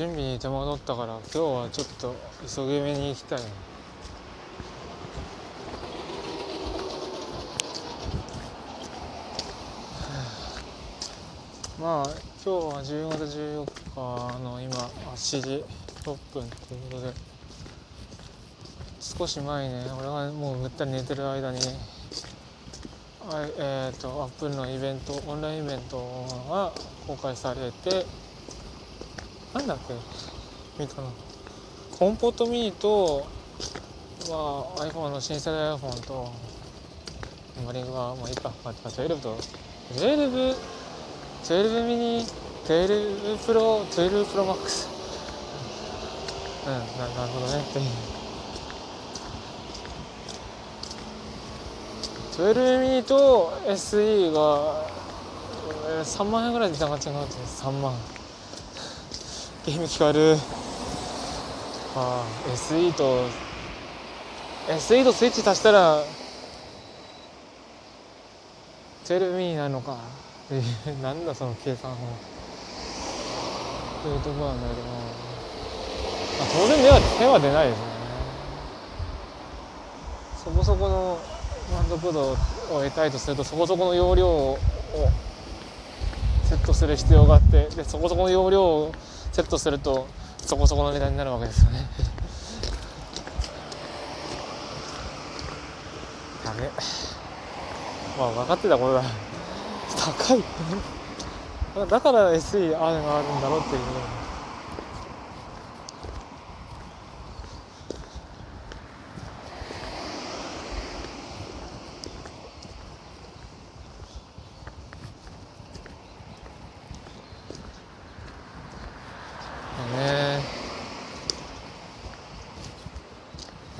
準備に手間取ったから今日はちょっと急ぎ目に行きたい。な まあ今日は10月14日の今8時6分ということで少し前ね俺がもうぐったり寝てる間にあえっ、ー、とアップルのイベントオンラインイベントが公開されてなんだっけ？見たのコンポートミニと、まあ、iPhone の新世代 iPhone とマリングはもういいか。12と12 12ミニ12プロ12プロマックスうんななるほどね。12ミニと SE が3万円ぐらいで高っちゃうって。3万。ゲーム聞かる。ああ SE と SE とスイッチ足したら12ミになるのか、なんだその計算法というとこなんだけど、まあ、当然目は手は出ないですよね。そこそこの満足度を得たいとするとそこそこの容量をセットする必要があってでそこそこの容量をセットするとそこそこの値段になるわけですよね。ダメ。まあ分かってたことだ。高い。だから SE あれがあるんだろうっていう。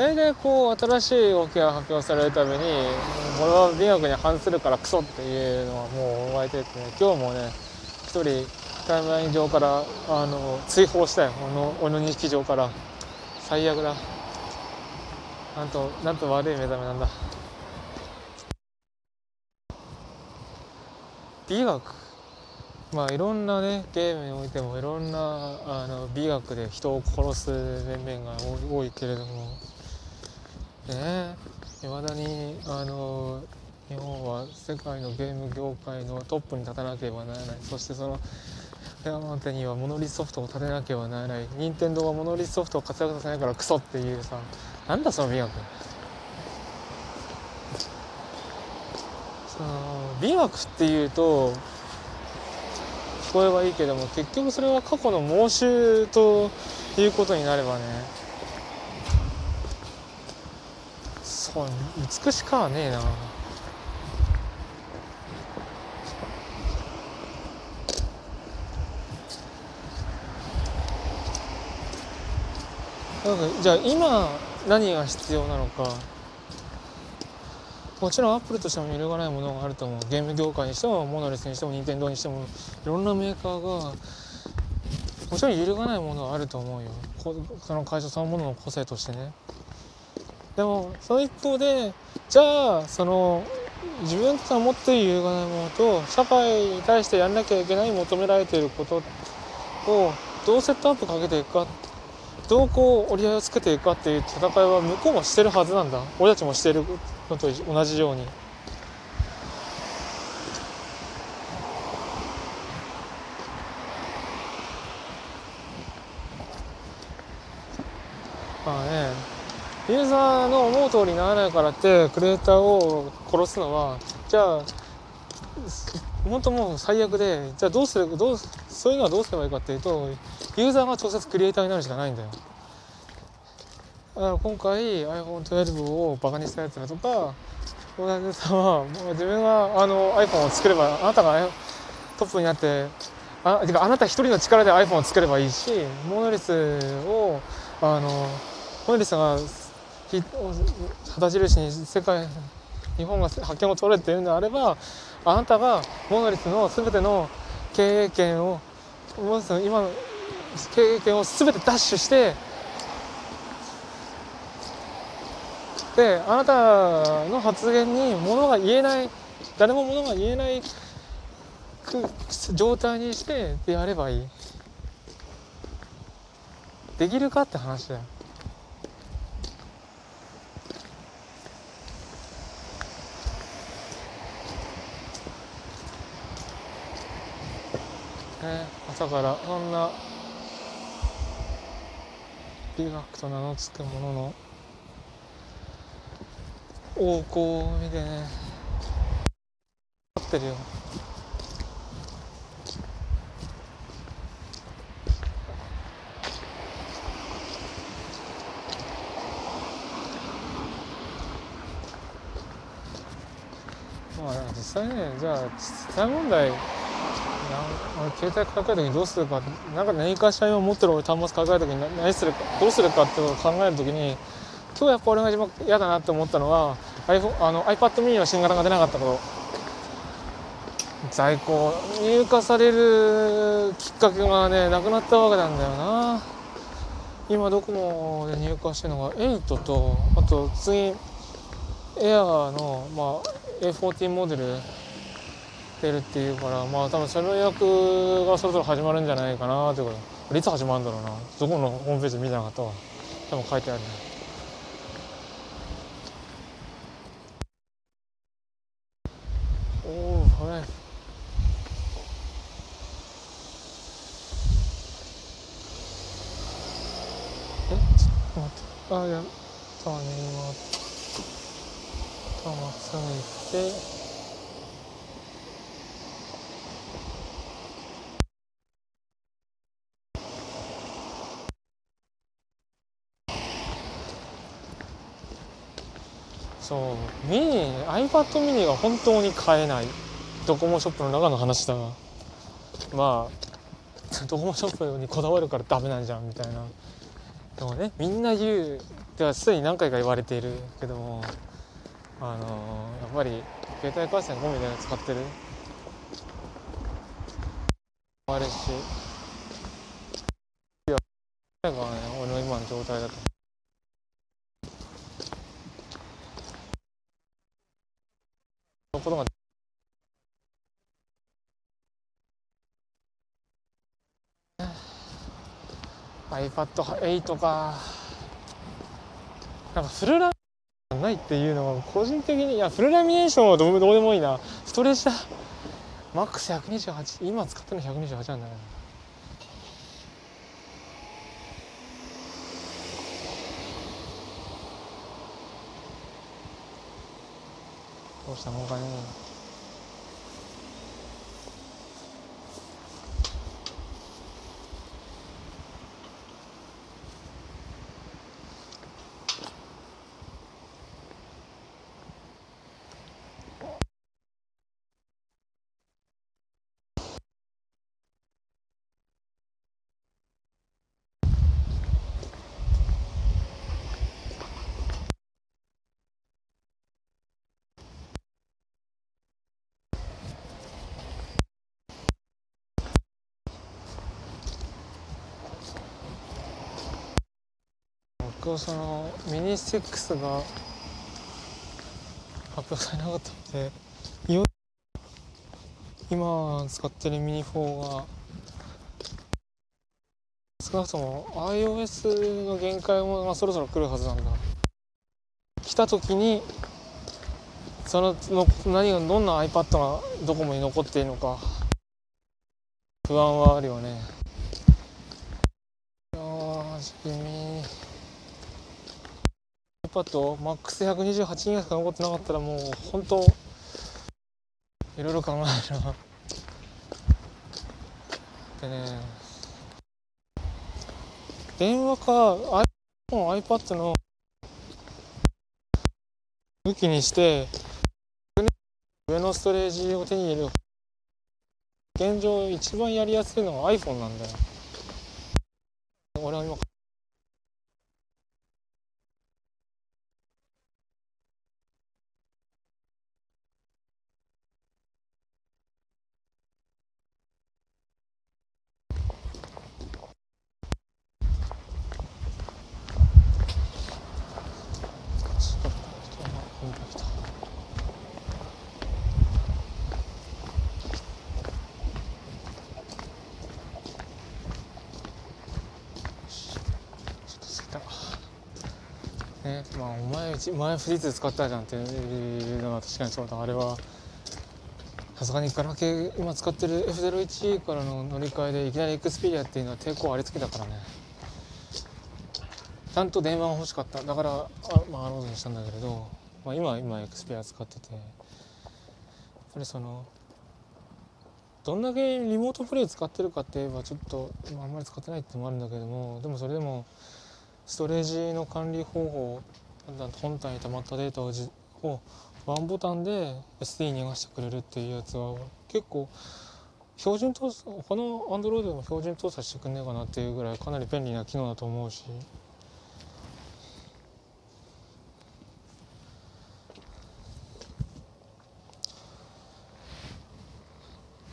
大体こう新しい動きが発表されるためにこれは美学に反するからクソっていうのはもう思われてて、ね、今日もね一人タイムライン上からあの追放したよ。俺の俺の認識上から。最悪だ。なんとなんと悪い目覚めなんだ。美学。まあいろんなねゲームにおいてもいろんなあの美学で人を殺す面々が多いけれども。ね。いまだにあの日本は世界のゲーム業界のトップに立たなければならない。そしてその山手にはモノリソフトを立てなければならない。任天堂はモノリソフトを活躍させないからクソっていうさなんだその美学。その美学っていうと聞こえはいいけども結局それは過去の猛襲ということになればね。そう美しかはねえな。なんかじゃあ今何が必要なのか。もちろんアップルとしても揺るがないものがあると思う。ゲーム業界にしてもモノレスにしても任天堂にしてもいろんなメーカーがもちろん揺るがないものはあると思うよ。その会社そのものの個性としてね。でもその一方でじゃあその自分たちが持っている有がなものと社会に対してやんなきゃいけない求められていることをどうセットアップかけていくかどうこう折り合いをつけていくかっていう戦いは向こうもしてるはずなんだ俺たちもしてるのと同じように。まあねユーザーの思う通りにならないからってクリエイターを殺すのはじゃあ本当もう最悪でじゃあどうするどうそういうのはどうすればいいかっていうとユーザーが直接クリエイターになるしかないんだよ。だから今回 iPhone12 をバカにしたやつだとか大竹さんは自分があの iPhone を作ればあなたがトップになってあてかあなた一人の力で iPhone を作ればいいしモノリスをあのモノリスが旗印に世界日本が覇権を取れっていうんであればあなたがモノリスの全ての経営権をモノリスの今の経営権を全て奪取してであなたの発言にものが言えない誰もものが言えない状態にしてやればいい。できるかって話だよね朝からそんな美学と名の付くものの王校を見てねってるよまあ実際ねじゃあ実際問題携帯抱える時にどうするか。なんか何かしら今持ってる俺端末抱える時に何するかどうするかってことを考える時に今日やっぱ俺が一番嫌だなって思ったのは iPhone あの iPad mini の新型が出なかったこと。在庫入荷されるきっかけがねなくなったわけなんだよな。今ドコモで入荷してるのが8とあと次エアーの、まあ、A14 モデル。出るっていうからまあ多分その予約がそろそろ始まるんじゃないかなということ。いつ始まるんだろうな。どこのホームページ見てなかったわ多分書いてあるね。おお早い。え？ちょっと待って。あいやそうね今端末抜いてそうミニ iPad mini が本当に買えない。ドコモショップの中の話だが。まあドコモショップにこだわるからダメなんじゃんみたいな。でもねみんな言うではすでに何回か言われているけどもあのやっぱり携帯回線込みで使ってる。あるし。いやね俺の今の状態だと。のことが。iPad8 か。なんかフルラないっていうのは個人的にいやフルラミネーションはどうどうでもいいな。ストレージだマックス128今使ってるの128なんだねどうしたもんかね僕はそのミニ6が発表されなかったのでいよ今使ってるミニ4が少なくとも iOS の限界も、まあ、そろそろ来るはずなんだ。来た時にそのの何がどんな iPad がどこもに残っているのか不安はあるよね。よし君 iPad MAX128 ギガしか残ってなかったらもう本当いろいろ考えるな。でね電話か iPhone、iPad の武器にして上のストレージを手に入れる。現状一番やりやすいのは iPhone なんだよ。ね。まあお前前富士通使ったじゃんっていうのは確かにそうだ。あれはさすがにガラケー今使ってる F01 からの乗り換えでいきなりエクスペリアっていうのは抵抗ありつけたからね。ちゃんと電話が欲しかった。だからあ、まあ、アローズにしたんだけれど、まあ、今今エクスペリア使ってて。やっぱりそのどんだけリモートプレイ使ってるかって言えばちょっと、まあ、あんまり使ってないってのもあるんだけどもでもそれでもストレージの管理方法本体に溜まったデータをじをワンボタンで SD に流してくれるっていうやつは結構標準搭載他の Android でも標準搭載してくんねえかなっていうぐらいかなり便利な機能だと思うし。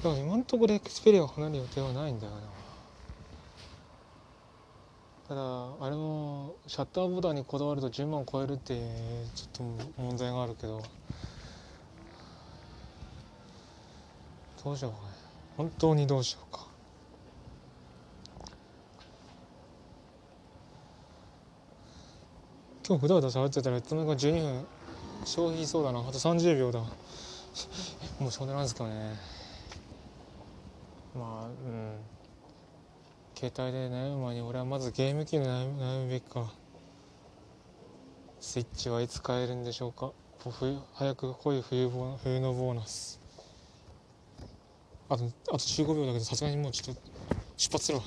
今のところエクスペリアを離れる予定はないんだよな。ただあれもシャッターボタンにこだわると10万超えるってちょっと問題があるけど。どうしようかね。本当にどうしようか。今日ぐだぐだ喋ってたらいつの間にか12分消費そうだな。あと30秒だ。もうそんななんですかね。まあうん。携帯で悩む前に俺はまずゲーム機で悩む悩むべきか。スイッチはいつ買えるんでしょうか。冬早く来い冬ボ冬のボーナス。あとあと15秒だけどさすがにもうちょっと出発するわ。